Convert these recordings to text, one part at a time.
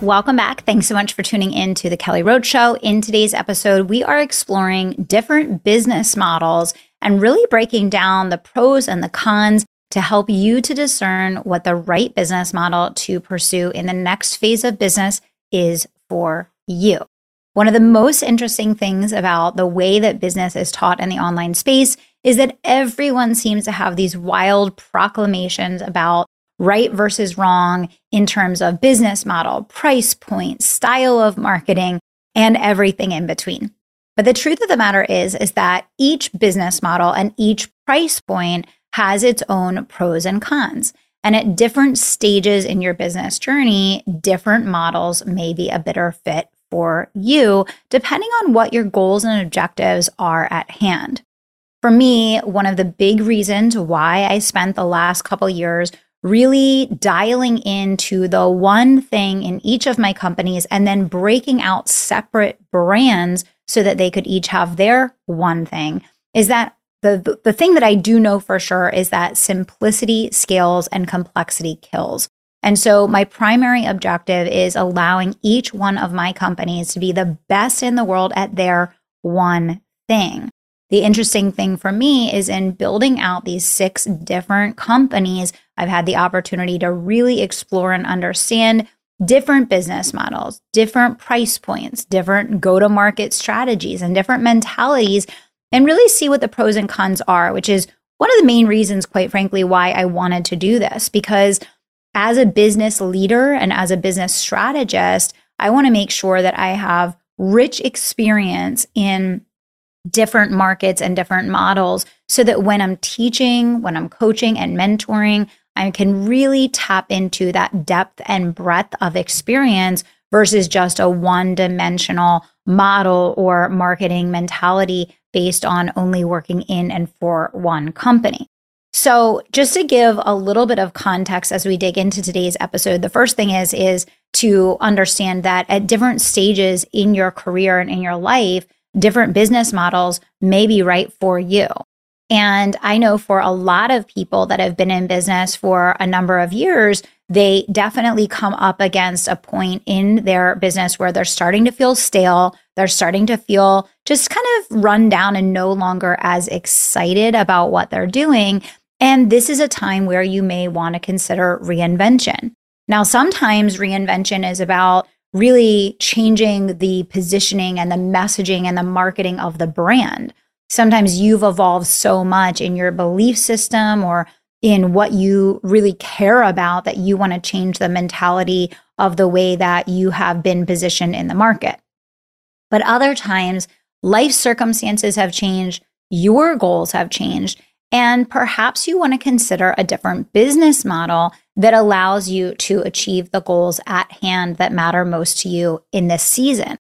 Welcome back. Thanks so much for tuning in to the Kelly Roach Show. In today's episode, we are exploring different business models and really breaking down the pros and the cons to help you to discern what the right business model to pursue in the next phase of business is for you. One of the most interesting things about the way that business is taught in the online space is that everyone seems to have these wild proclamations about right versus wrong in terms of business model, price point, style of marketing, and everything in between. But the truth of the matter is is that each business model and each price point has its own pros and cons. And at different stages in your business journey, different models may be a better fit for you, depending on what your goals and objectives are at hand. For me, one of the big reasons why I spent the last couple years really dialing into the one thing in each of my companies and then breaking out separate brands so that they could each have their one thing is that the, the thing that I do know for sure is that simplicity scales and complexity kills. And so my primary objective is allowing each one of my companies to be the best in the world at their one thing. The interesting thing for me is in building out these six different companies, I've had the opportunity to really explore and understand different business models, different price points, different go to market strategies, and different mentalities, and really see what the pros and cons are, which is one of the main reasons, quite frankly, why I wanted to do this. Because as a business leader and as a business strategist, I want to make sure that I have rich experience in different markets and different models so that when I'm teaching, when I'm coaching and mentoring, I can really tap into that depth and breadth of experience versus just a one dimensional model or marketing mentality based on only working in and for one company. So, just to give a little bit of context as we dig into today's episode, the first thing is is to understand that at different stages in your career and in your life, different business models may be right for you. And I know for a lot of people that have been in business for a number of years, they definitely come up against a point in their business where they're starting to feel stale. They're starting to feel just kind of run down and no longer as excited about what they're doing. And this is a time where you may want to consider reinvention. Now, sometimes reinvention is about really changing the positioning and the messaging and the marketing of the brand. Sometimes you've evolved so much in your belief system or in what you really care about that you want to change the mentality of the way that you have been positioned in the market. But other times, life circumstances have changed, your goals have changed, and perhaps you want to consider a different business model that allows you to achieve the goals at hand that matter most to you in this season.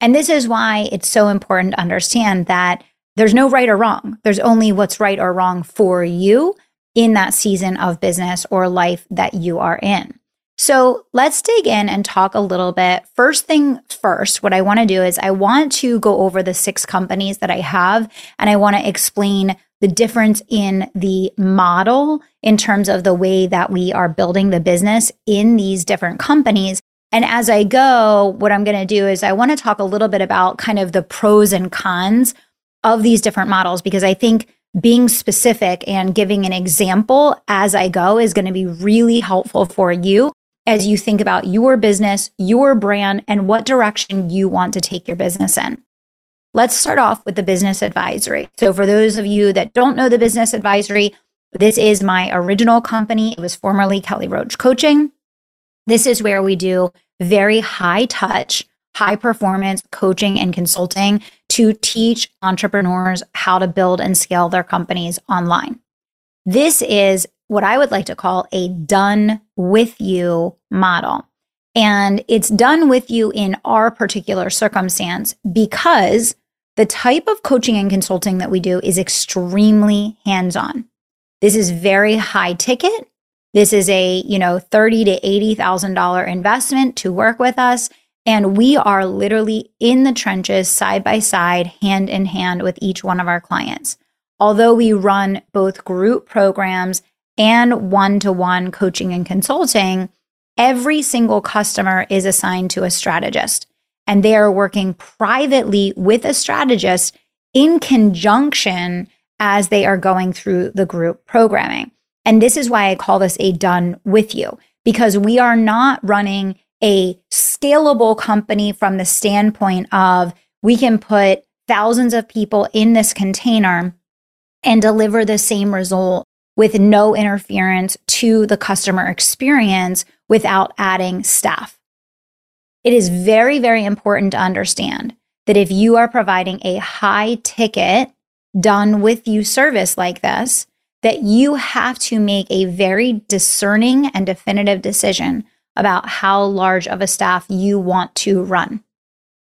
And this is why it's so important to understand that there's no right or wrong. There's only what's right or wrong for you in that season of business or life that you are in. So let's dig in and talk a little bit. First thing first, what I want to do is I want to go over the six companies that I have and I want to explain the difference in the model in terms of the way that we are building the business in these different companies. And as I go, what I'm going to do is I want to talk a little bit about kind of the pros and cons of these different models because I think being specific and giving an example as I go is going to be really helpful for you as you think about your business, your brand, and what direction you want to take your business in. Let's start off with the business advisory. So, for those of you that don't know the business advisory, this is my original company. It was formerly Kelly Roach Coaching. This is where we do very high touch, high performance coaching and consulting to teach entrepreneurs how to build and scale their companies online. This is what I would like to call a done with you model. And it's done with you in our particular circumstance because the type of coaching and consulting that we do is extremely hands on. This is very high ticket. This is a, you know, 30 to $80,000 investment to work with us. And we are literally in the trenches side by side, hand in hand with each one of our clients. Although we run both group programs and one to one coaching and consulting, every single customer is assigned to a strategist and they are working privately with a strategist in conjunction as they are going through the group programming. And this is why I call this a done with you because we are not running a scalable company from the standpoint of we can put thousands of people in this container and deliver the same result with no interference to the customer experience without adding staff. It is very, very important to understand that if you are providing a high ticket done with you service like this, that you have to make a very discerning and definitive decision about how large of a staff you want to run.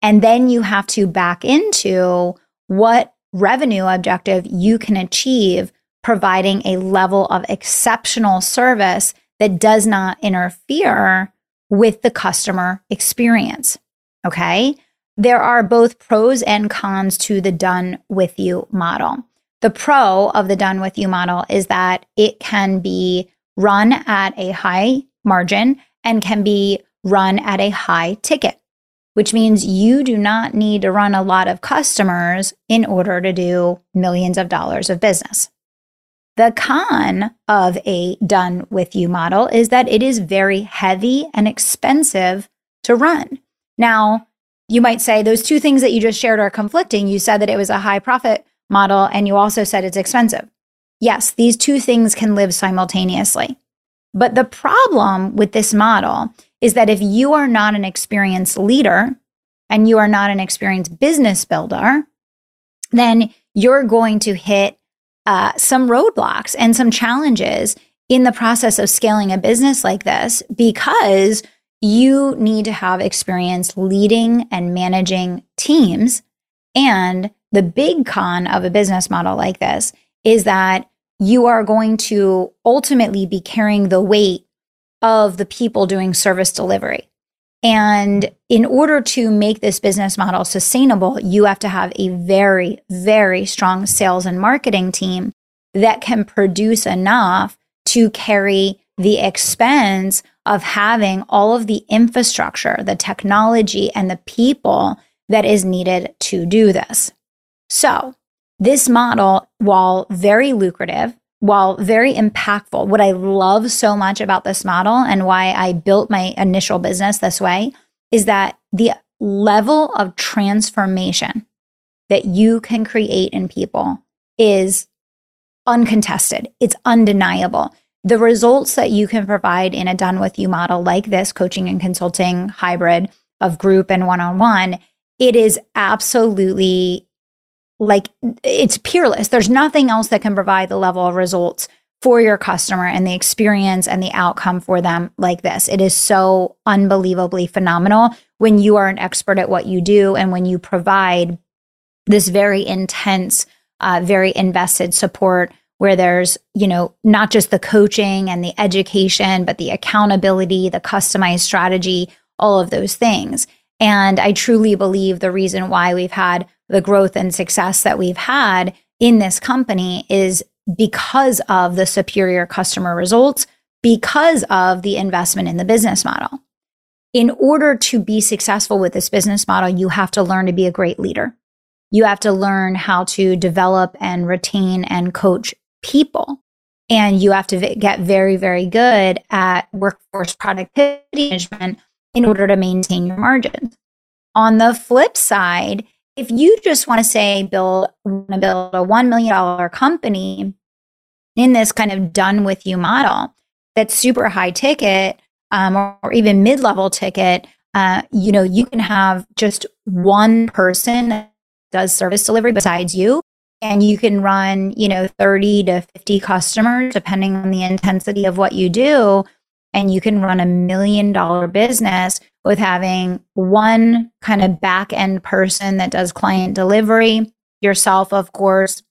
And then you have to back into what revenue objective you can achieve providing a level of exceptional service that does not interfere with the customer experience. Okay. There are both pros and cons to the done with you model. The pro of the done with you model is that it can be run at a high margin and can be run at a high ticket, which means you do not need to run a lot of customers in order to do millions of dollars of business. The con of a done with you model is that it is very heavy and expensive to run. Now, you might say those two things that you just shared are conflicting. You said that it was a high profit model and you also said it's expensive. Yes, these two things can live simultaneously. But the problem with this model is that if you are not an experienced leader and you are not an experienced business builder, then you're going to hit uh, some roadblocks and some challenges in the process of scaling a business like this because you need to have experience leading and managing teams. And the big con of a business model like this is that you are going to ultimately be carrying the weight of the people doing service delivery. And in order to make this business model sustainable, you have to have a very, very strong sales and marketing team that can produce enough to carry the expense of having all of the infrastructure, the technology, and the people that is needed to do this. So, this model, while very lucrative, while very impactful, what I love so much about this model and why I built my initial business this way is that the level of transformation that you can create in people is uncontested. It's undeniable. The results that you can provide in a done with you model like this coaching and consulting hybrid of group and one on one, it is absolutely like it's peerless. There's nothing else that can provide the level of results for your customer and the experience and the outcome for them like this. It is so unbelievably phenomenal when you are an expert at what you do and when you provide this very intense, uh, very invested support where there's, you know, not just the coaching and the education, but the accountability, the customized strategy, all of those things. And I truly believe the reason why we've had the growth and success that we've had in this company is because of the superior customer results, because of the investment in the business model. In order to be successful with this business model, you have to learn to be a great leader. You have to learn how to develop and retain and coach people. And you have to get very, very good at workforce productivity management in order to maintain your margins. On the flip side, if you just want to say build want to build a $1 million company in this kind of done with you model that's super high ticket um, or, or, even mid-level ticket uh, you know you can have just one person that does service delivery besides you and you can run you know 30 to 50 customers depending on the intensity of what you do and you can run a million dollar business with having one kind of back end person that does client delivery, yourself, of course,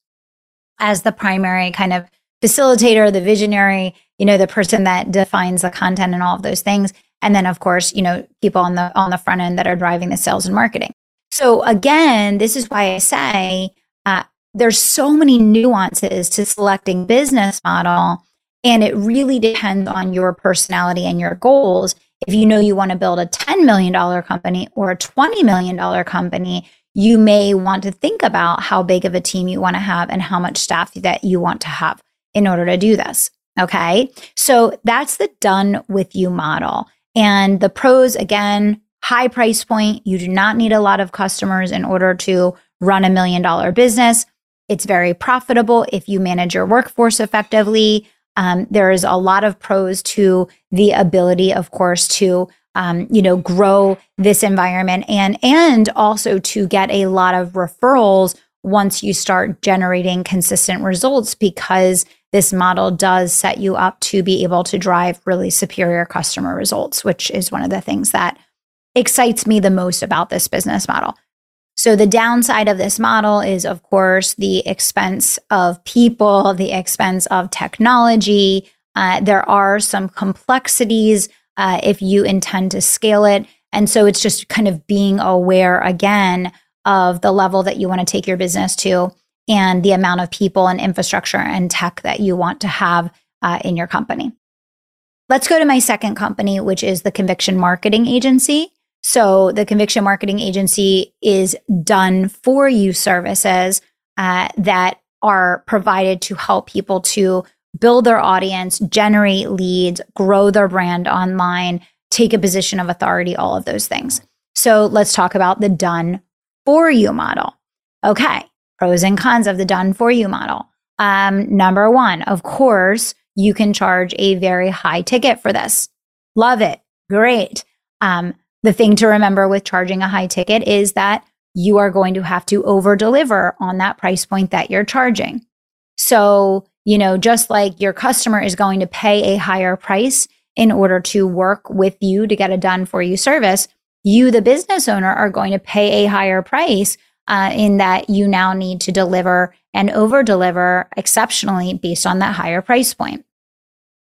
as the primary kind of facilitator, the visionary, you know, the person that defines the content and all of those things. And then of course, you know, people on the on the front end that are driving the sales and marketing. So again, this is why I say uh, there's so many nuances to selecting business model and it really depends on your personality and your goals. If you know you want to build a $10 million company or a $20 million company, you may want to think about how big of a team you want to have and how much staff that you want to have in order to do this. Okay. So that's the done with you model. And the pros, again, high price point. You do not need a lot of customers in order to run a million dollar business. It's very profitable if you manage your workforce effectively. Um, there's a lot of pros to the ability, of course, to um, you know grow this environment and and also to get a lot of referrals once you start generating consistent results because this model does set you up to be able to drive really superior customer results, which is one of the things that excites me the most about this business model. So, the downside of this model is, of course, the expense of people, the expense of technology. Uh, there are some complexities uh, if you intend to scale it. And so, it's just kind of being aware again of the level that you want to take your business to and the amount of people and infrastructure and tech that you want to have uh, in your company. Let's go to my second company, which is the Conviction Marketing Agency. So the conviction marketing agency is done for you services uh, that are provided to help people to build their audience, generate leads, grow their brand online, take a position of authority, all of those things. So let's talk about the done for you model. Okay, pros and cons of the done for you model. Um, number one, of course, you can charge a very high ticket for this. Love it. Great. Um, the thing to remember with charging a high ticket is that you are going to have to over deliver on that price point that you're charging. So, you know, just like your customer is going to pay a higher price in order to work with you to get a done for you service, you, the business owner, are going to pay a higher price uh, in that you now need to deliver and over deliver exceptionally based on that higher price point.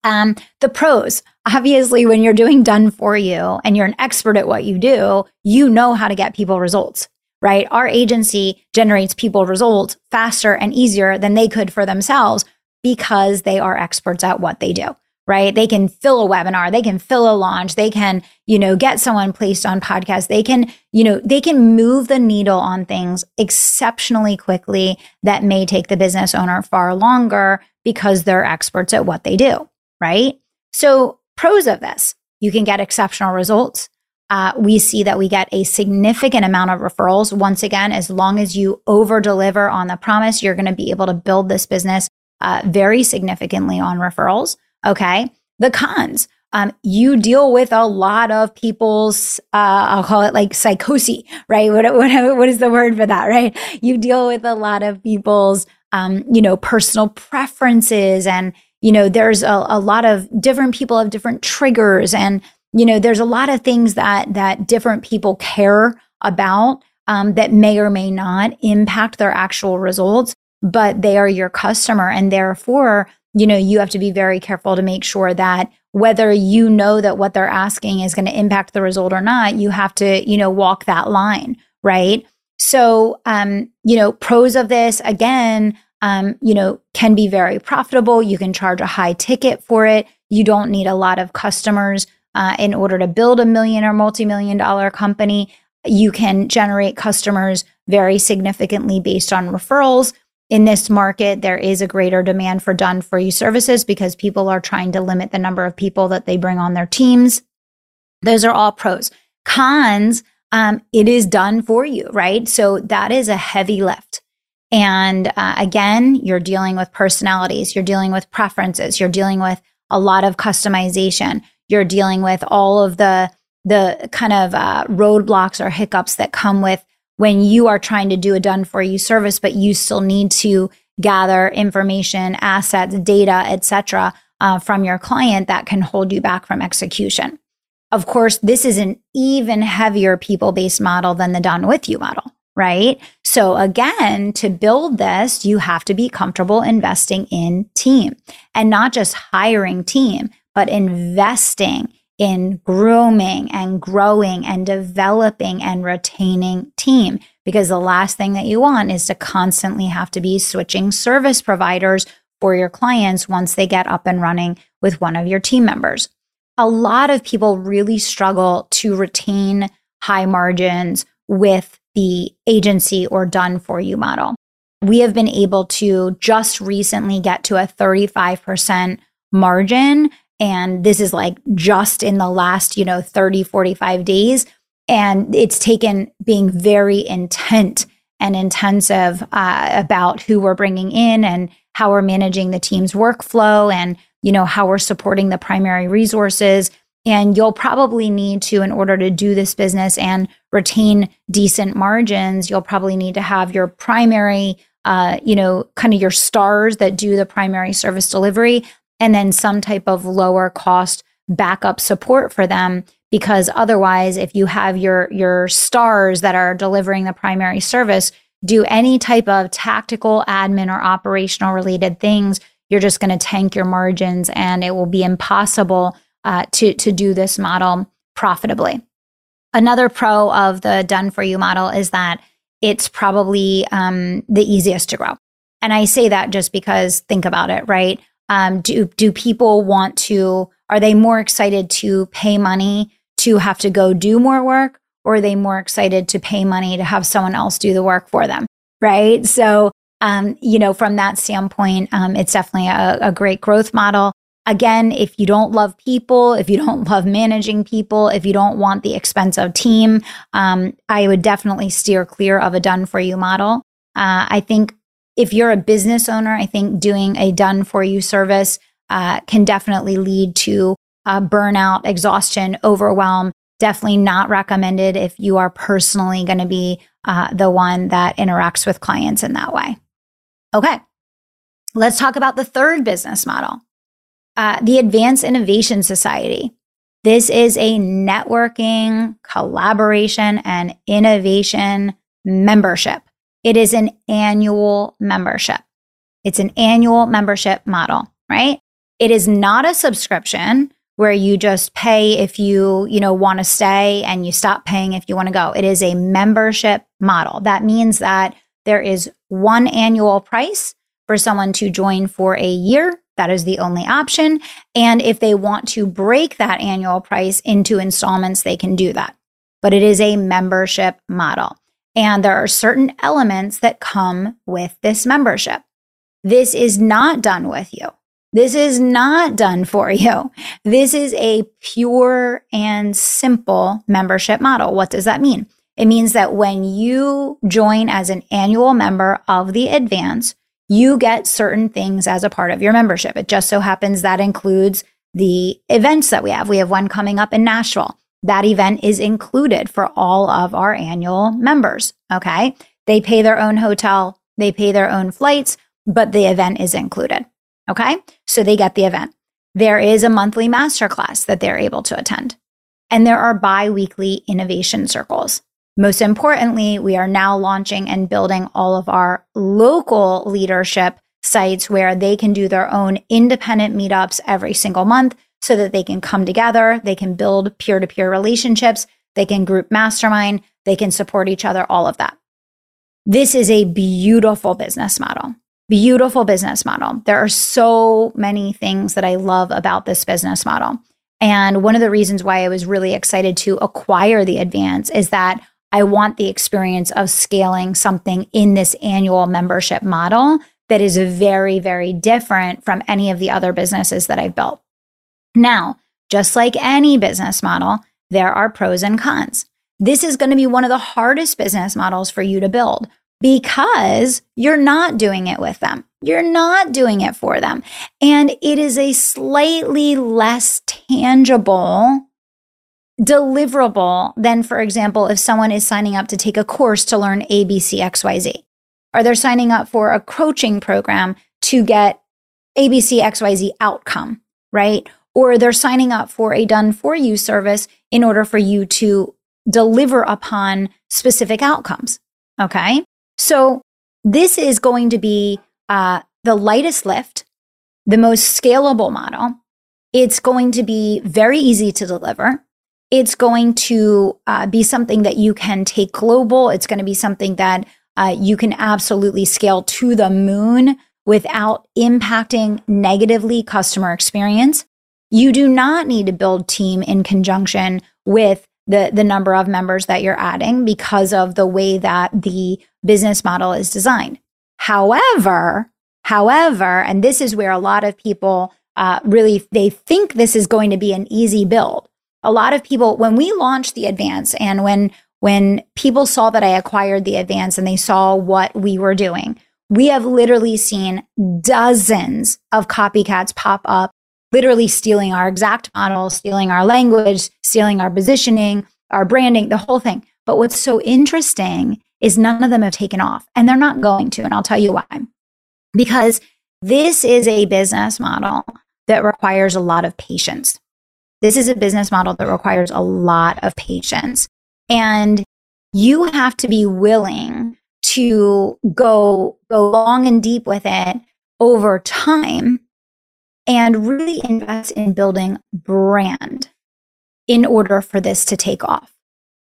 Um, the pros, obviously, when you're doing done for you and you're an expert at what you do, you know how to get people results, right? Our agency generates people results faster and easier than they could for themselves because they are experts at what they do right? They can fill a webinar, they can fill a launch, they can, you know, get someone placed on podcast. They can, you know, they can move the needle on things exceptionally quickly that may take the business owner far longer because they're experts at what they do right? So, pros of this, you can get exceptional results. Uh, we see that we get a significant amount of referrals. Once again, as long as you over deliver on the promise, you're going to be able to build this business uh, very significantly on referrals. Okay. The cons, um, you deal with a lot of people's, uh, I'll call it like psychosis, right? What, what, what is the word for that, right? You deal with a lot of people's, um, you know, personal preferences and, you know, there's a, a lot of different people have different triggers and, you know, there's a lot of things that, that different people care about um, that may or may not impact their actual results, but they are your customer. And therefore, you know, you have to be very careful to make sure that whether you know that what they're asking is going to impact the result or not, you have to, you know, walk that line, right? So, um, you know, pros of this again, um, you know, can be very profitable. You can charge a high ticket for it. You don't need a lot of customers uh, in order to build a million or multi million dollar company. You can generate customers very significantly based on referrals. In this market, there is a greater demand for done for you services because people are trying to limit the number of people that they bring on their teams. Those are all pros. Cons, um, it is done for you, right? So that is a heavy lift. And uh, again, you're dealing with personalities, you're dealing with preferences, you're dealing with a lot of customization, you're dealing with all of the the kind of uh, roadblocks or hiccups that come with when you are trying to do a done for you service, but you still need to gather information, assets, data, etc., uh, from your client that can hold you back from execution. Of course, this is an even heavier people based model than the done with you model, right? So again, to build this, you have to be comfortable investing in team and not just hiring team, but investing in grooming and growing and developing and retaining team. Because the last thing that you want is to constantly have to be switching service providers for your clients once they get up and running with one of your team members. A lot of people really struggle to retain high margins with the agency or done for you model. We have been able to just recently get to a 35% margin. And this is like just in the last, you know, 30, 45 days. And it's taken being very intent and intensive uh, about who we're bringing in and how we're managing the team's workflow and you know how we're supporting the primary resources and you'll probably need to in order to do this business and retain decent margins you'll probably need to have your primary uh, you know kind of your stars that do the primary service delivery and then some type of lower cost backup support for them. Because otherwise if you have your your stars that are delivering the primary service do any type of tactical admin or operational related things you're just going to tank your margins and it will be impossible uh, to to do this model profitably another pro of the done for you model is that it's probably um, the easiest to grow and i say that just because think about it right um, do do people want to are they more excited to pay money to have to go do more work or are they more excited to pay money to have someone else do the work for them? Right. So, um, you know, from that standpoint, um, it's definitely a, a great growth model. Again, if you don't love people, if you don't love managing people, if you don't want the expensive team, um, I would definitely steer clear of a done for you model. Uh, I think if you're a business owner, I think doing a done for you service uh, can definitely lead to uh, burnout, exhaustion, overwhelm. Definitely not recommended if you are personally going to be uh, the one that interacts with clients in that way. Okay, let's talk about the third business model uh, the Advance Innovation Society. This is a networking, collaboration, and innovation membership. It is an annual membership. It's an annual membership model, right? It is not a subscription where you just pay if you, you know, want to stay and you stop paying if you want to go. It is a membership model. That means that there is one annual price for someone to join for a year. That is the only option. And if they want to break that annual price into installments, they can do that. But it is a membership model. And there are certain elements that come with this membership. This is not done with you. This is not done for you. This is a pure and simple membership model. What does that mean? It means that when you join as an annual member of the advance, you get certain things as a part of your membership. It just so happens that includes the events that we have. We have one coming up in Nashville. That event is included for all of our annual members. Okay. They pay their own hotel, they pay their own flights, but the event is included. Okay. So they get the event. There is a monthly masterclass that they're able to attend. And there are bi weekly innovation circles. Most importantly, we are now launching and building all of our local leadership sites where they can do their own independent meetups every single month so that they can come together, they can build peer to peer relationships, they can group mastermind, they can support each other, all of that. This is a beautiful business model. Beautiful business model. There are so many things that I love about this business model. And one of the reasons why I was really excited to acquire the advance is that I want the experience of scaling something in this annual membership model that is very, very different from any of the other businesses that I've built. Now, just like any business model, there are pros and cons. This is going to be one of the hardest business models for you to build because you're not doing it with them. You're not doing it for them. And it is a slightly less tangible deliverable than, for example, if someone is signing up to take a course to learn ABC, XYZ, or they're signing up for a coaching program to get ABC, XYZ outcome, right? or they're signing up for a done for you service in order for you to deliver upon specific outcomes. Okay. So this is going to be uh, the lightest lift, the most scalable model. It's going to be very easy to deliver. It's going to uh, be something that you can take global. It's going to be something that uh, you can absolutely scale to the moon without impacting negatively customer experience. You do not need to build team in conjunction with the, the number of members that you're adding because of the way that the business model is designed. However, however, and this is where a lot of people uh, really they think this is going to be an easy build. A lot of people, when we launched the advance and when when people saw that I acquired the advance and they saw what we were doing, we have literally seen dozens of copycats pop up, literally stealing our exact model, stealing our language, stealing our positioning, our branding, the whole thing. But what's so interesting is none of them have taken off and they're not going to. And I'll tell you why. Because this is a business model that requires a lot of patience. This is a business model that requires a lot of patience. And you have to be willing to go go long and deep with it over time and really invest in building brand in order for this to take off.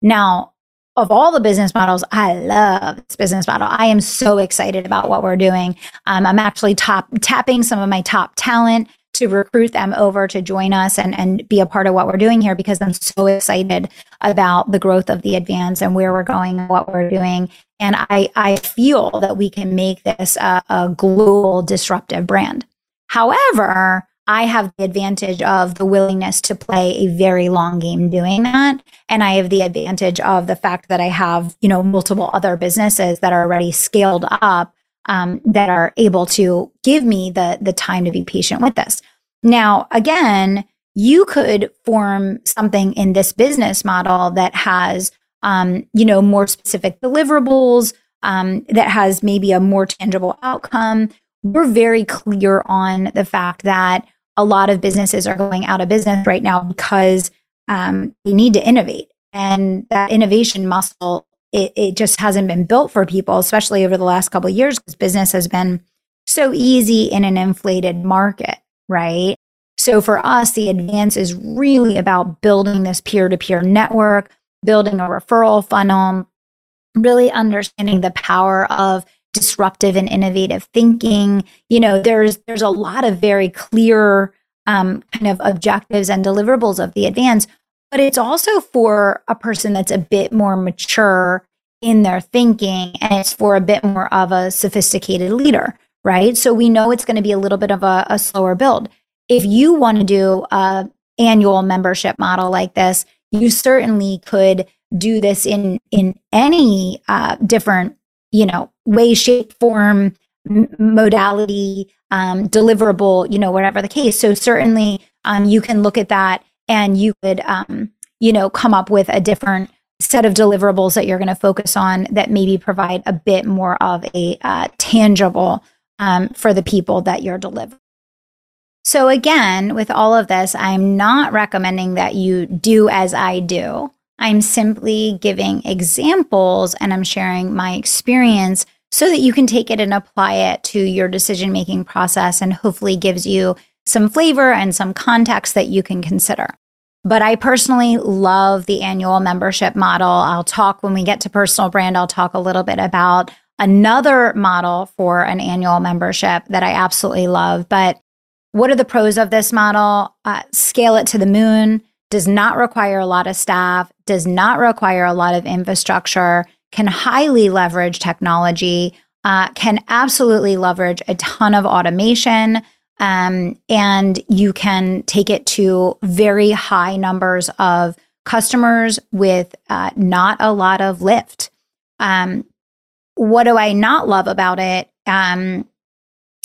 Now, of all the business models, I love this business model. I am so excited about what we're doing. Um, I'm actually top tapping some of my top talent to recruit them over to join us and, and be a part of what we're doing here because I'm so excited about the growth of the advance and where we're going and what we're doing. And I, I feel that we can make this a, a global disruptive brand. However, I have the advantage of the willingness to play a very long game doing that. And I have the advantage of the fact that I have, you know, multiple other businesses that are already scaled up um, that are able to give me the the time to be patient with this. Now, again, you could form something in this business model that has, um, you know, more specific deliverables, um, that has maybe a more tangible outcome. We're very clear on the fact that a lot of businesses are going out of business right now because um, they need to innovate. And that innovation muscle, it, it just hasn't been built for people, especially over the last couple of years, because business has been so easy in an inflated market, right? So for us, the advance is really about building this peer to peer network, building a referral funnel, really understanding the power of disruptive and innovative thinking. You know, there's there's a lot of very clear um, kind of objectives and deliverables of the advance, but it's also for a person that's a bit more mature in their thinking, and it's for a bit more of a sophisticated leader, right? So we know it's going to be a little bit of a, a slower build. If you want to do a annual membership model like this, you certainly could do this in in any uh, different you know, way, shape, form, m- modality, um, deliverable, you know, whatever the case. So certainly um, you can look at that and you could, um, you know, come up with a different set of deliverables that you're going to focus on that maybe provide a bit more of a uh, tangible um, for the people that you're delivering. So again, with all of this, I'm not recommending that you do as I do. I'm simply giving examples and I'm sharing my experience so that you can take it and apply it to your decision making process and hopefully gives you some flavor and some context that you can consider. But I personally love the annual membership model. I'll talk when we get to personal brand, I'll talk a little bit about another model for an annual membership that I absolutely love. But what are the pros of this model? Uh, scale it to the moon does not require a lot of staff, does not require a lot of infrastructure, can highly leverage technology, uh, can absolutely leverage a ton of automation. Um, and you can take it to very high numbers of customers with uh, not a lot of lift. Um, what do I not love about it? Um,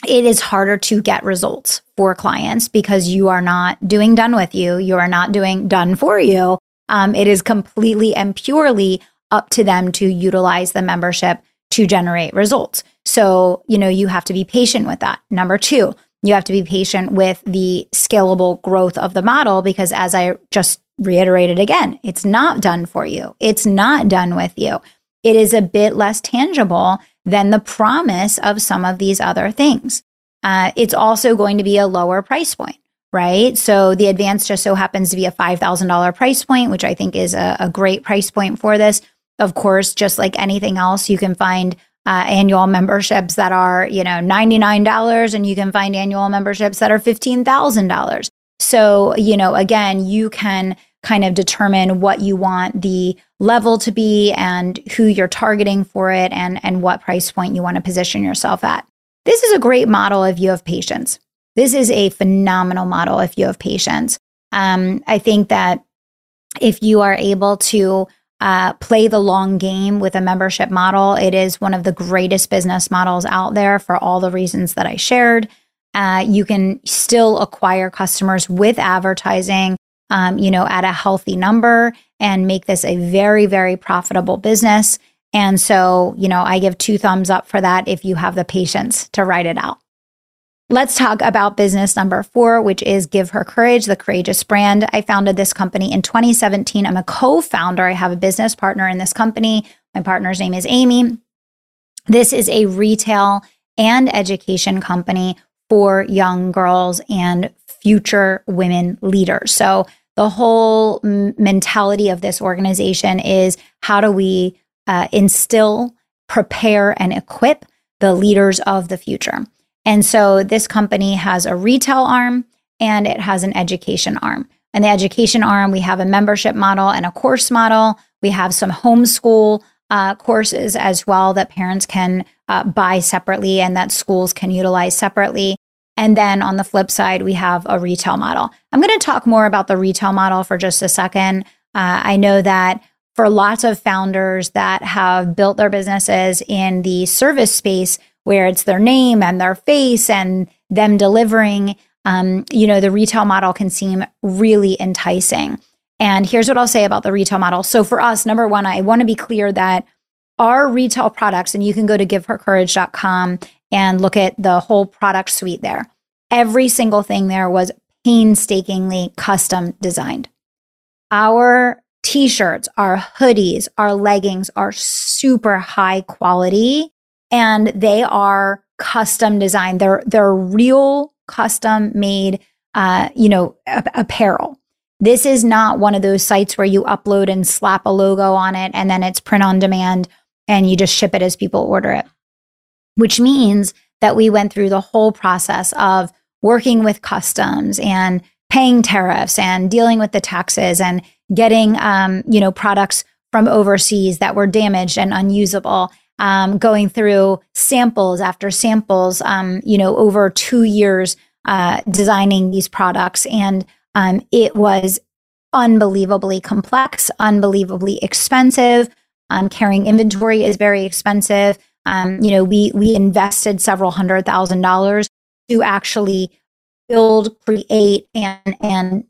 it is harder to get results for clients because you are not doing done with you. You are not doing done for you. Um, it is completely and purely up to them to utilize the membership to generate results. So, you know, you have to be patient with that. Number two, You have to be patient with the scalable growth of the model because, as I just reiterated again, it's not done for you. It's not done with you. It is a bit less tangible than the promise of some of these other things. Uh, it's also going to be a lower price point, right? So the advance just so happens to be a $5,000 price point, which I think is a, a, great price point for this. Of course, just like anything else, you can find uh, annual memberships that are, you know, $99 and you can find annual memberships that are $15,000. So, you know, again, you can kind of determine what you want the level to be and who you're targeting for it and, and what price point you want to position yourself at. This is a great model if you have patience. This is a phenomenal model if you have patience. Um, I think that if you are able to uh, play the long game with a membership model, it is one of the greatest business models out there for all the reasons that I shared. Uh, you can still acquire customers with advertising um, you know, at a healthy number and make this a very, very profitable business. And so, you know, I give two thumbs up for that if you have the patience to write it out. Let's talk about business number four, which is Give Her Courage, the courageous brand. I founded this company in 2017. I'm a co founder. I have a business partner in this company. My partner's name is Amy. This is a retail and education company for young girls and future women leaders. So the whole mentality of this organization is how do we uh, instill, prepare, and equip the leaders of the future. And so this company has a retail arm and it has an education arm. And the education arm, we have a membership model and a course model. We have some homeschool uh, courses as well that parents can uh, buy separately and that schools can utilize separately. And then on the flip side, we have a retail model. I'm going to talk more about the retail model for just a second. Uh, I know that for lots of founders that have built their businesses in the service space where it's their name and their face and them delivering, um, you know, the retail model can seem really enticing. And here's what I'll say about the retail model. So for us, number one, I want to be clear that our retail products, and you can go to givehercourage.com and look at the whole product suite there. Every single thing there was painstakingly custom designed. Our t shirts, our hoodies, our leggings are super high quality and they are custom designed. They're, they're real custom made, uh, you know, a- apparel. This is not one of those sites where you upload and slap a logo on it and then it's print on demand and you just ship it as people order it which means that we went through the whole process of working with customs and paying tariffs and dealing with the taxes and getting um, you know products from overseas that were damaged and unusable um, going through samples after samples um, you know over two years uh, designing these products. And um, it was unbelievably complex unbelievably expensive. Um, carrying inventory is very expensive um, you know, we we invested several hundred thousand dollars to actually build, create, and and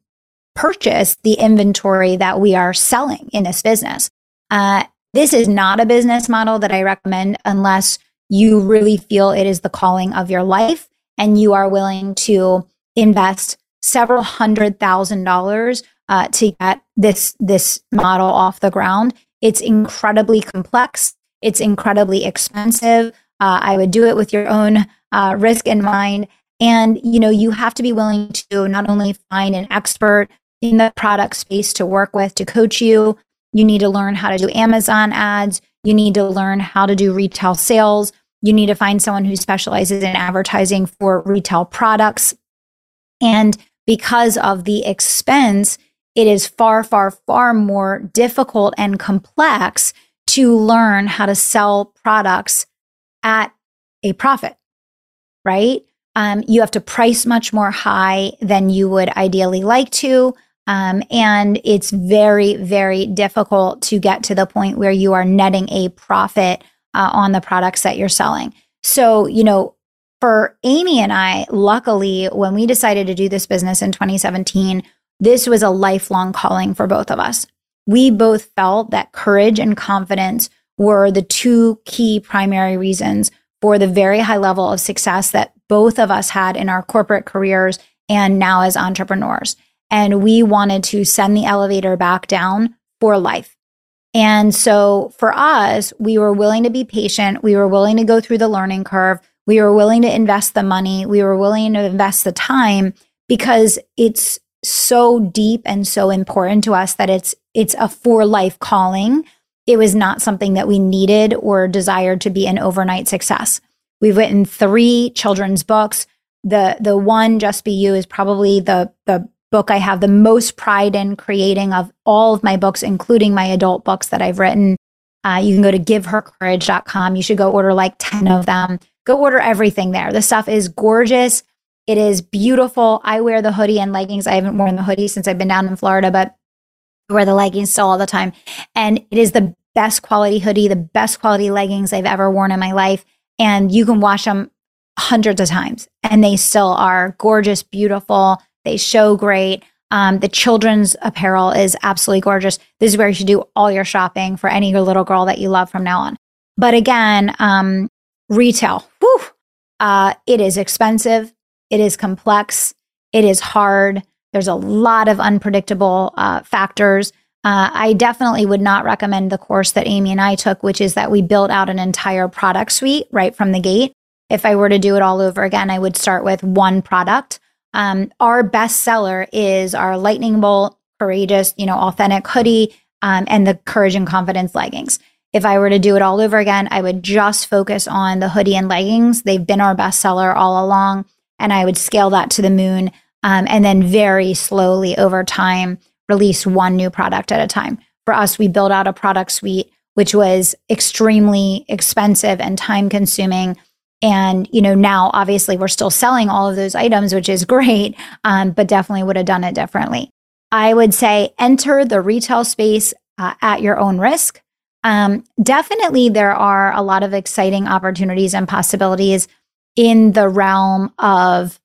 purchase the inventory that we are selling in this business. Uh, this is not a business model that I recommend unless you really feel it is the calling of your life and you are willing to invest several hundred thousand dollars uh, to get this this model off the ground. It's incredibly complex. It's incredibly expensive. Uh, I would do it with your own uh, risk in mind. And, you know, you have to be willing to not only find an expert in the product space to work with to coach you, you need to learn how to do Amazon ads. You need to learn how to do retail sales. You need to find someone who specializes in advertising for retail products. And because of the expense, it is far, far, far more difficult and complex to learn how to sell products at a profit, right? Um, you have to price much more high than you would ideally like to. Um, and it's very, very difficult to get to the point where you are netting a profit uh, on the products that you're selling. So, you know, for Amy and I, luckily, when we decided to do this business in 2017, this was a lifelong calling for both of us we both felt that courage and confidence were the two key primary reasons for the very high level of success that both of us had in our corporate careers and now as entrepreneurs. And we wanted to send the elevator back down for life. And so for us, we were willing to be patient. We were willing to go through the learning curve. We were willing to invest the money. We were willing to invest the time because it's so deep and so important to us that it's it's a for life calling. It was not something that we needed or desired to be an overnight success. We've written three children's books. The the one Just Be You is probably the the book I have the most pride in creating of all of my books, including my adult books that I've written. Uh, you can go to givehercourage.com. You should go order like 10 of them. Go order everything there. The stuff is gorgeous. It is beautiful. I wear the hoodie and leggings. I haven't worn the hoodie since I've been down in Florida, but I wear the leggings still all the time. And it is the best quality hoodie, the best quality leggings I've ever worn in my life. And you can wash them hundreds of times and they still are gorgeous, beautiful. They show great. Um, the children's apparel is absolutely gorgeous. This is where you should do all your shopping for any little girl that you love from now on. But again, um, retail, whew, uh, it is expensive. It is complex. It is hard. There's a lot of unpredictable uh, factors. Uh, I definitely would not recommend the course that Amy and I took, which is that we built out an entire product suite right from the gate. If I were to do it all over again, I would start with one product. Um, our best seller is our lightning bolt, courageous, you know, authentic hoodie, um, and the courage and confidence leggings. If I were to do it all over again, I would just focus on the hoodie and leggings. They've been our best seller all along and I would scale that to the moon. Um, and then very slowly over time, release one new product at a time. For us, we built out a product suite, which was extremely expensive and time consuming. And, you know, now obviously we're still selling all of those items, which is great, um, but definitely would have done it differently. I would say enter the retail space uh, at your own risk. Um, definitely, there are a lot of exciting opportunities and possibilities in the realm of,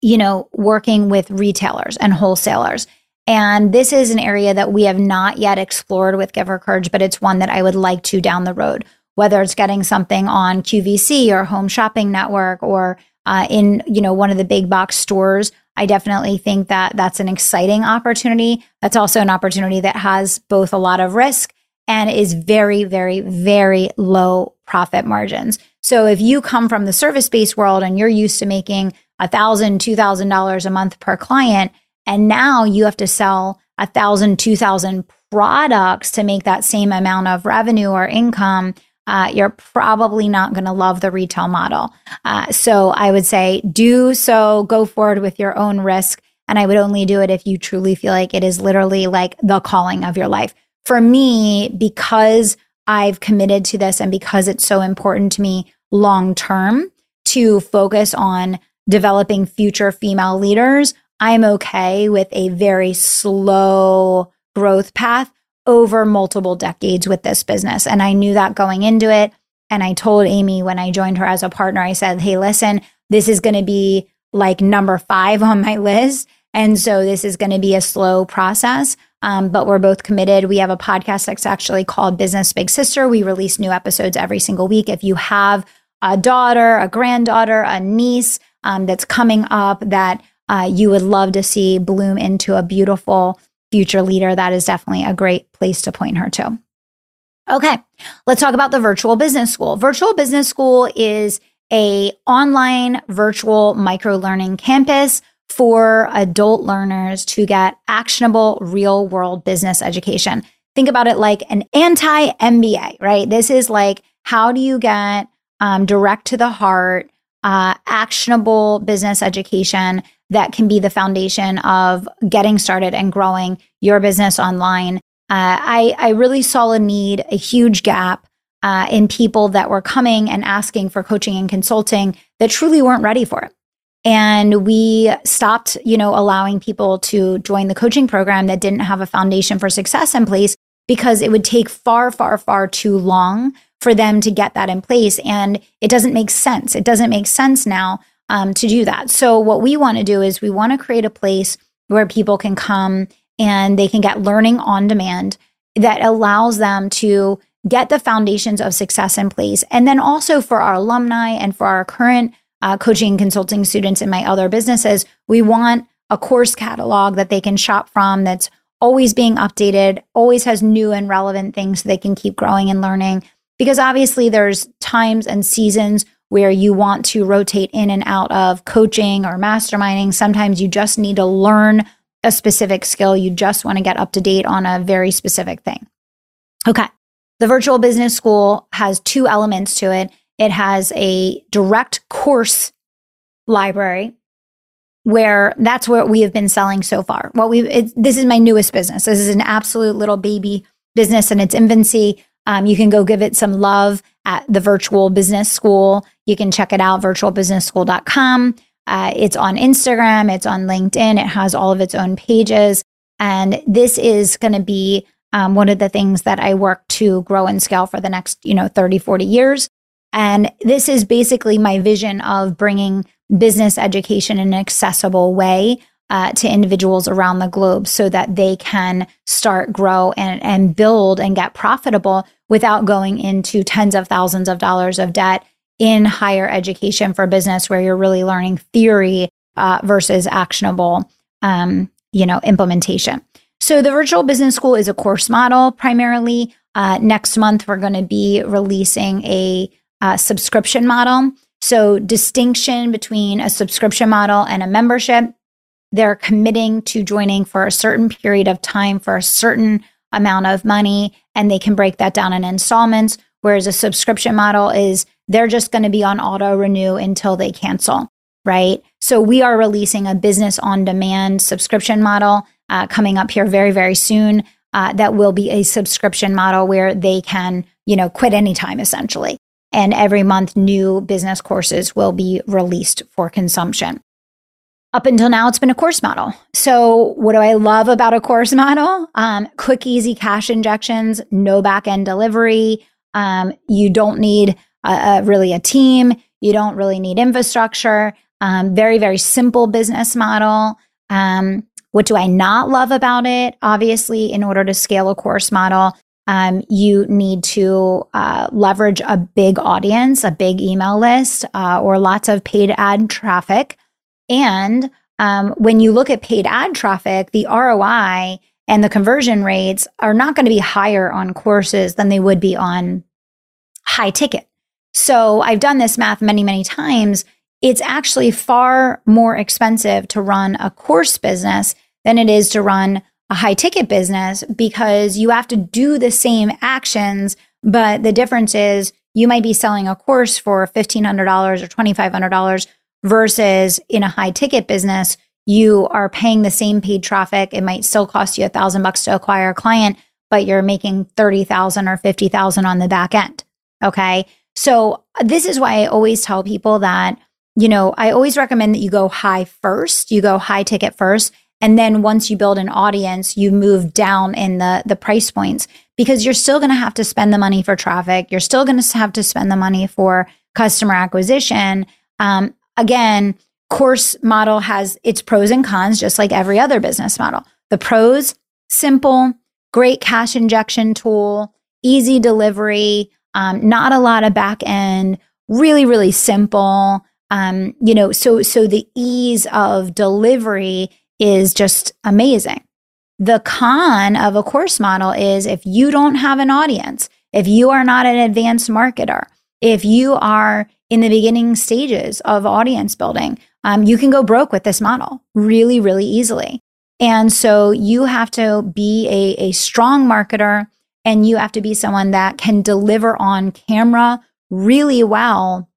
you know, working with retailers and wholesalers. And this is an area that we have not yet explored with Give Her Courage, but it's one that I would like to down the road, whether it's getting something on QVC or Home Shopping Network or uh, in, you know, one of the big box stores. I definitely think that that's an exciting opportunity. That's also an opportunity that has both a lot of risk and is very, very, very low profit margins. So if you come from the service based world and you're used to making a thousand, two thousand dollars a month per client, and now you have to sell a thousand, two thousand products to make that same amount of revenue or income, uh, you're probably not going to love the retail model. Uh, so I would say do so, go forward with your own risk. And I would only do it if you truly feel like it is literally like the calling of your life. For me, because I've committed to this and because it's so important to me, long term to focus on developing future female leaders, I'm okay with a very slow growth path over multiple decades with this business. And I knew that going into it. And I told Amy when I joined her as a partner, I said, hey, listen, this is going to be like number five on my list. And so this is going to be a slow process. Um, but we're both committed. We have a podcast that's actually called Business Big Sister. We release new episodes every single week. If you have a daughter, a granddaughter, a niece um, that's coming up that uh, you would love to see bloom into a beautiful future leader, that is definitely a great place to point her to. Okay, let's talk about the virtual business school. Virtual business school is a online virtual micro learning campus for adult learners to get actionable real world business education. Think about it like an anti MBA, right? This is like how do you get um, direct to the heart, uh, actionable business education that can be the foundation of getting started and growing your business online. Uh, I, I really saw a need, a huge gap uh, in people that were coming and asking for coaching and consulting that truly weren't ready for it. And we stopped, you know, allowing people to join the coaching program that didn't have a foundation for success in place because it would take far, far, far too long for them to get that in place. And it doesn't make sense. It doesn't make sense now um, to do that. So, what we want to do is we want to create a place where people can come and they can get learning on demand that allows them to get the foundations of success in place. And then also for our alumni and for our current uh, coaching and consulting students in my other businesses, we want a course catalog that they can shop from that's always being updated, always has new and relevant things so they can keep growing and learning. Because obviously, there's times and seasons where you want to rotate in and out of coaching or masterminding. Sometimes you just need to learn a specific skill. You just want to get up to date on a very specific thing. Okay. The virtual business school has two elements to it. It has a direct course library where that's what we have been selling so far. What we this is my newest business. This is an absolute little baby business in its infancy. Um, you can go give it some love at the virtual business school. You can check it out, virtualbusinessschool.com. Uh, it's on Instagram, it's on LinkedIn, it has all of its own pages. And this is going to be um, one of the things that I work to grow and scale for the next, you know, 30, 40 years. And this is basically my vision of bringing business education in an accessible way uh, to individuals around the globe so that they can start, grow, and, and build and get profitable without going into tens of thousands of dollars of debt in higher education for business, where you're really learning theory uh, versus actionable, um, you know, implementation. So the virtual business school is a course model primarily. Uh, next month, we're going to be releasing a uh, subscription model. So, distinction between a subscription model and a membership. They're committing to joining for a certain period of time for a certain amount of money, and they can break that down in installments. Whereas a subscription model is they're just going to be on auto renew until they cancel, right? So, we are releasing a business on demand subscription model uh, coming up here very, very soon. Uh, that will be a subscription model where they can, you know, quit anytime essentially. And every month, new business courses will be released for consumption. Up until now, it's been a course model. So, what do I love about a course model? Um, quick, easy cash injections, no back end delivery. Um, you don't need a, a, really a team. You don't really need infrastructure. Um, very, very simple business model. Um, what do I not love about it? Obviously, in order to scale a course model, um, you need to uh, leverage a big audience, a big email list, uh, or lots of paid ad traffic. And um, when you look at paid ad traffic, the ROI and the conversion rates are not going to be higher on courses than they would be on high ticket. So I've done this math many, many times. It's actually far more expensive to run a course business than it is to run a high ticket business because you have to do the same actions, but the difference is you might be selling a course for $1,500 or $2,500 versus in a high ticket business, you are paying the same paid traffic. It might still cost you a thousand bucks to acquire a client, but you're making 30,000 or 50,000 on the back end. Okay. So this is why I always tell people that, you know, I always recommend that you go high first, you go high ticket first, and then once you build an audience, you move down in the, the price points because you're still going to have to spend the money for traffic. You're still going to have to spend the money for customer acquisition. Um, again, course model has its pros and cons, just like every other business model. The pros, simple, great cash injection tool, easy delivery, um, not a lot of back end, really, really simple. Um, you know, so so the ease of delivery is just amazing. The con of a course model is if you don't have an audience, if you are not an advanced marketer, if you are in the beginning stages of audience building, um, you can go broke with this model really, really easily. And so you have to be a, a strong marketer and you have to be someone that can deliver on camera really well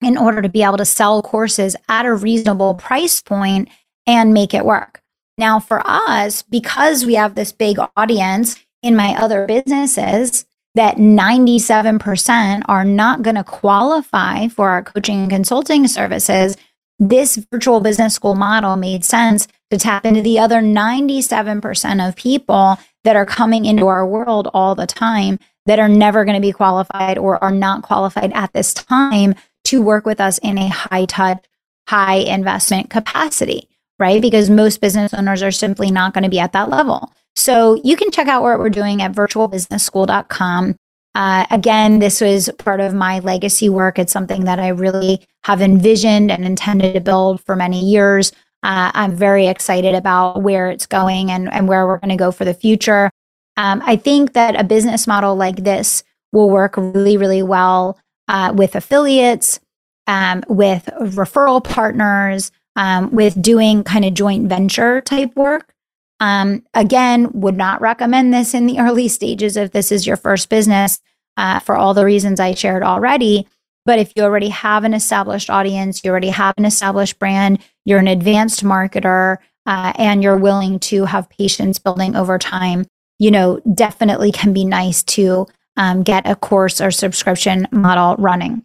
in order to be able to sell courses at a reasonable price point and make it work. Now, for us, because we have this big audience in my other businesses, that 97% are not going to qualify for our coaching and consulting services, this virtual business school model made sense to tap into the other 97% of people that are coming into our world all the time that are never going to be qualified or are not qualified at this time to work with us in a high touch, high investment capacity right? Because most business owners are simply not going to be at that level. So you can check out what we're doing at virtualbusinessschool.com. Uh, again, this was part of my legacy work. It's something that I really have envisioned and intended to build for many years. Uh, I'm very excited about where it's going and, and where we're going to go for the future. Um, I think that a business model like this will work really, really well uh, with affiliates, um, with referral partners, um, with doing kind of joint venture type work. Um, again, would not recommend this in the early stages if this is your first business uh, for all the reasons I shared already. But if you already have an established audience, you already have an established brand, you're an advanced marketer, uh, and you're willing to have patience building over time, you know, definitely can be nice to um, get a course or subscription model running.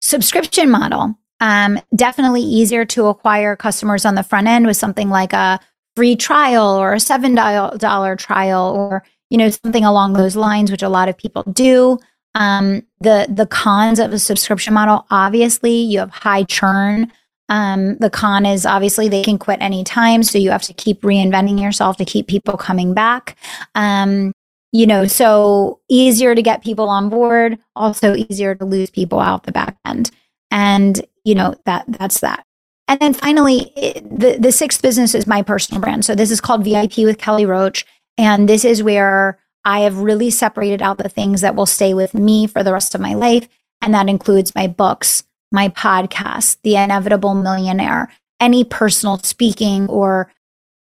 Subscription model, um, definitely easier to acquire customers on the front end with something like a free trial or a $7 trial or you know something along those lines which a lot of people do. Um, the the cons of a subscription model obviously you have high churn. Um, the con is obviously they can quit anytime so you have to keep reinventing yourself to keep people coming back. Um, you know so easier to get people on board also easier to lose people out the back end and you know that that's that and then finally, the, the sixth business is my personal brand. So this is called VIP with Kelly Roach. And this is where I have really separated out the things that will stay with me for the rest of my life. And that includes my books, my podcast, The Inevitable Millionaire, any personal speaking or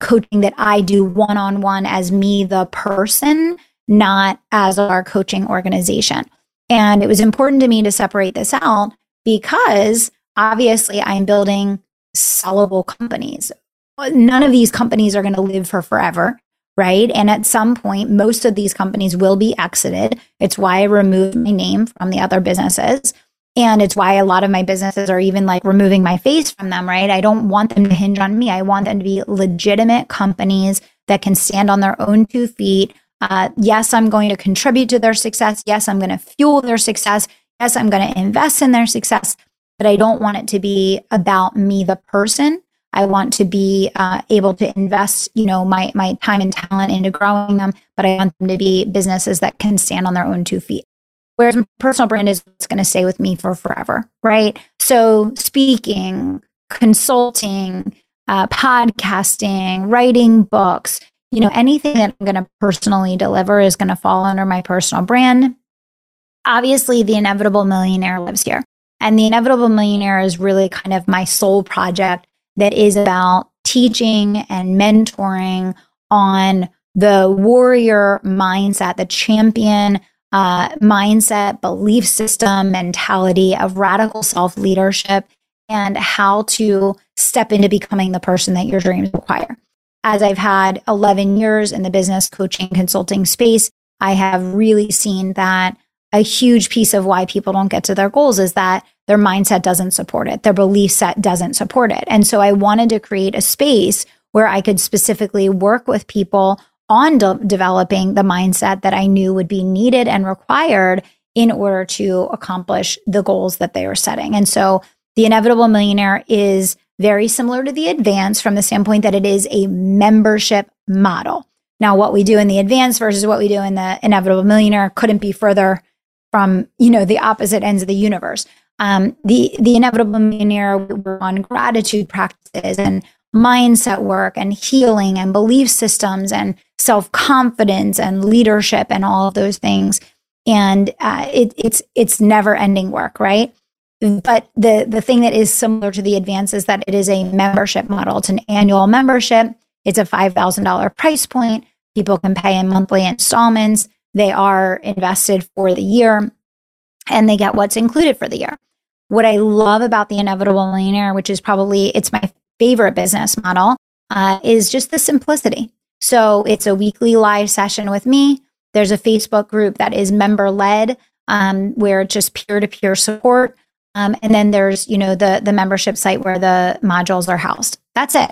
coaching that I do one on one as me, the person, not as our coaching organization. And it was important to me to separate this out because obviously I'm building sellable companies. None of these companies are going to live for forever, right? And at some point, most of these companies will be exited. It's why I removed my name from the other businesses. And it's why a lot of my businesses are even like removing my face from them, right? I don't want them to hinge on me. I want them to be legitimate companies that can stand on their own two feet. Uh, yes, I'm going to contribute to their success. Yes, I'm going to fuel their success. Yes, I'm going to invest in their success but I don't want it to be about me, the person. I want to be uh, able to invest, you know, my my time and talent into growing them, but I want them to be businesses that can stand on their own two feet. Whereas my personal brand is what's going to stay with me for forever, right? So speaking, consulting, uh, podcasting, writing books, you know, anything that I'm going to personally deliver is going to fall under my personal brand. Obviously, the inevitable millionaire lives here. And The Inevitable Millionaire is really kind of my soul project that is about teaching and mentoring on the warrior mindset, the champion uh, mindset, belief system, mentality of radical self leadership, and how to step into becoming the person that your dreams require. As I've had 11 years in the business coaching consulting space, I have really seen that a huge piece of why people don't get to their goals is that their mindset doesn't support it, their belief set doesn't support it. And so I wanted to create a space where I could specifically work with people on de- developing the mindset that I knew would be needed and required in order to accomplish the goals that they are setting. And so the inevitable millionaire is very similar to the advance from the standpoint that it is a membership model. Now, what we do in the advance versus what we do in the inevitable millionaire couldn't be further from you know the opposite ends of the universe. Um, the the inevitable millionaire on gratitude practices and mindset work and healing and belief systems and self confidence and leadership and all of those things. And uh, it, it's it's never ending work, right? But the the thing that is similar to the advance is that it is a membership model. It's an annual membership. It's a five thousand dollar price point. People can pay in monthly installments. They are invested for the year and they get what's included for the year. What I love about the Inevitable Millionaire, which is probably it's my favorite business model, uh, is just the simplicity. So it's a weekly live session with me. There's a Facebook group that is member led, um, where it's just peer to peer support. Um, and then there's you know the the membership site where the modules are housed. That's it.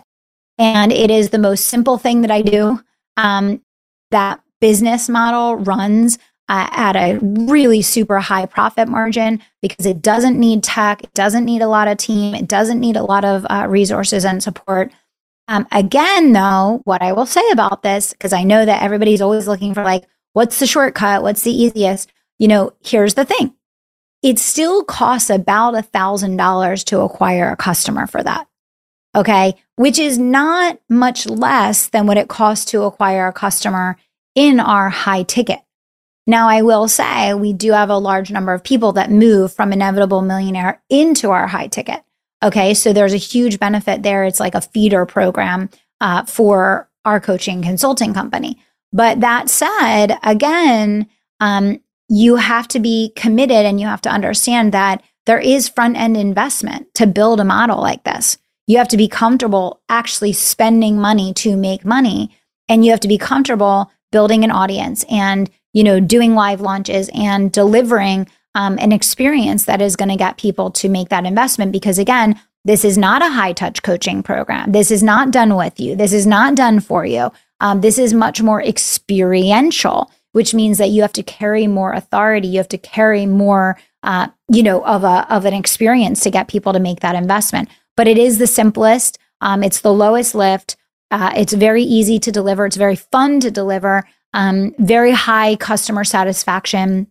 And it is the most simple thing that I do. Um, that business model runs uh, at a really super high profit margin because it doesn't need tech, it doesn't need a lot of team, it doesn't need a lot of uh, resources and support. Um, again, though, what I will say about this, because I know that everybody's always looking for like, What's the shortcut? What's the easiest? You know, here's the thing. It still costs about a thousand dollars to acquire a customer for that. Okay. Which is not much less than what it costs to acquire a customer in our high ticket. Now, I will say we do have a large number of people that move from Inevitable Millionaire into our high ticket. Okay. So there's a huge benefit there. It's like a feeder program uh, for our coaching consulting company. But that said, again, um, you have to be committed and you have to understand that there is front end investment to build a model like this. You have to be comfortable actually spending money to make money. And you have to be comfortable building an audience and, you know, doing live launches and delivering um, an experience that is going to get people to make that investment. Because again, this is not a high touch coaching program. This is not done with you. This is not done for you. Um, this is much more experiential, which means that you have to carry more authority. You have to carry more, uh, you know, of a of an experience to get people to make that investment. But it is the simplest. Um, it's the lowest lift. Uh, it's very easy to deliver. It's very fun to deliver. Um, very high customer satisfaction.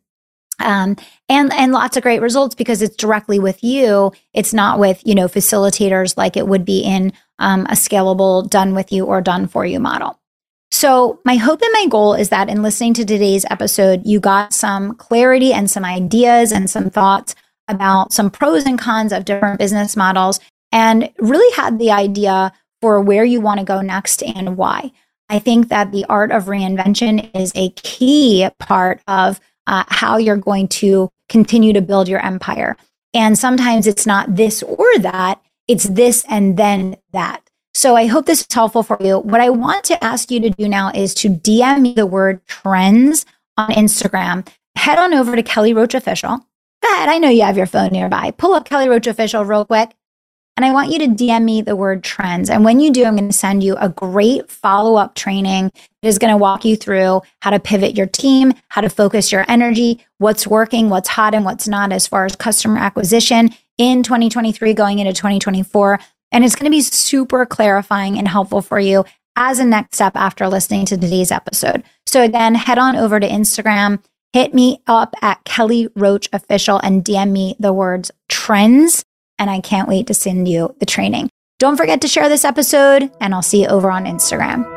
Um, and and lots of great results because it's directly with you. It's not with you know facilitators like it would be in um, a scalable done with you or done for you model. So, my hope and my goal is that in listening to today's episode, you got some clarity and some ideas and some thoughts about some pros and cons of different business models and really had the idea for where you want to go next and why. I think that the art of reinvention is a key part of uh, how you're going to continue to build your empire. And sometimes it's not this or that, it's this and then that. So I hope this is helpful for you. What I want to ask you to do now is to DM me the word trends on Instagram. Head on over to Kelly Roach Official. Go ahead. I know you have your phone nearby. Pull up Kelly Roach Official real quick. And I want you to DM me the word trends. And when you do, I'm going to send you a great follow up training that is going to walk you through how to pivot your team, how to focus your energy, what's working, what's hot, and what's not as far as customer acquisition in 2023 going into 2024. And it's going to be super clarifying and helpful for you as a next step after listening to today's episode. So, again, head on over to Instagram, hit me up at Kelly Roach Official and DM me the words trends. And I can't wait to send you the training. Don't forget to share this episode, and I'll see you over on Instagram.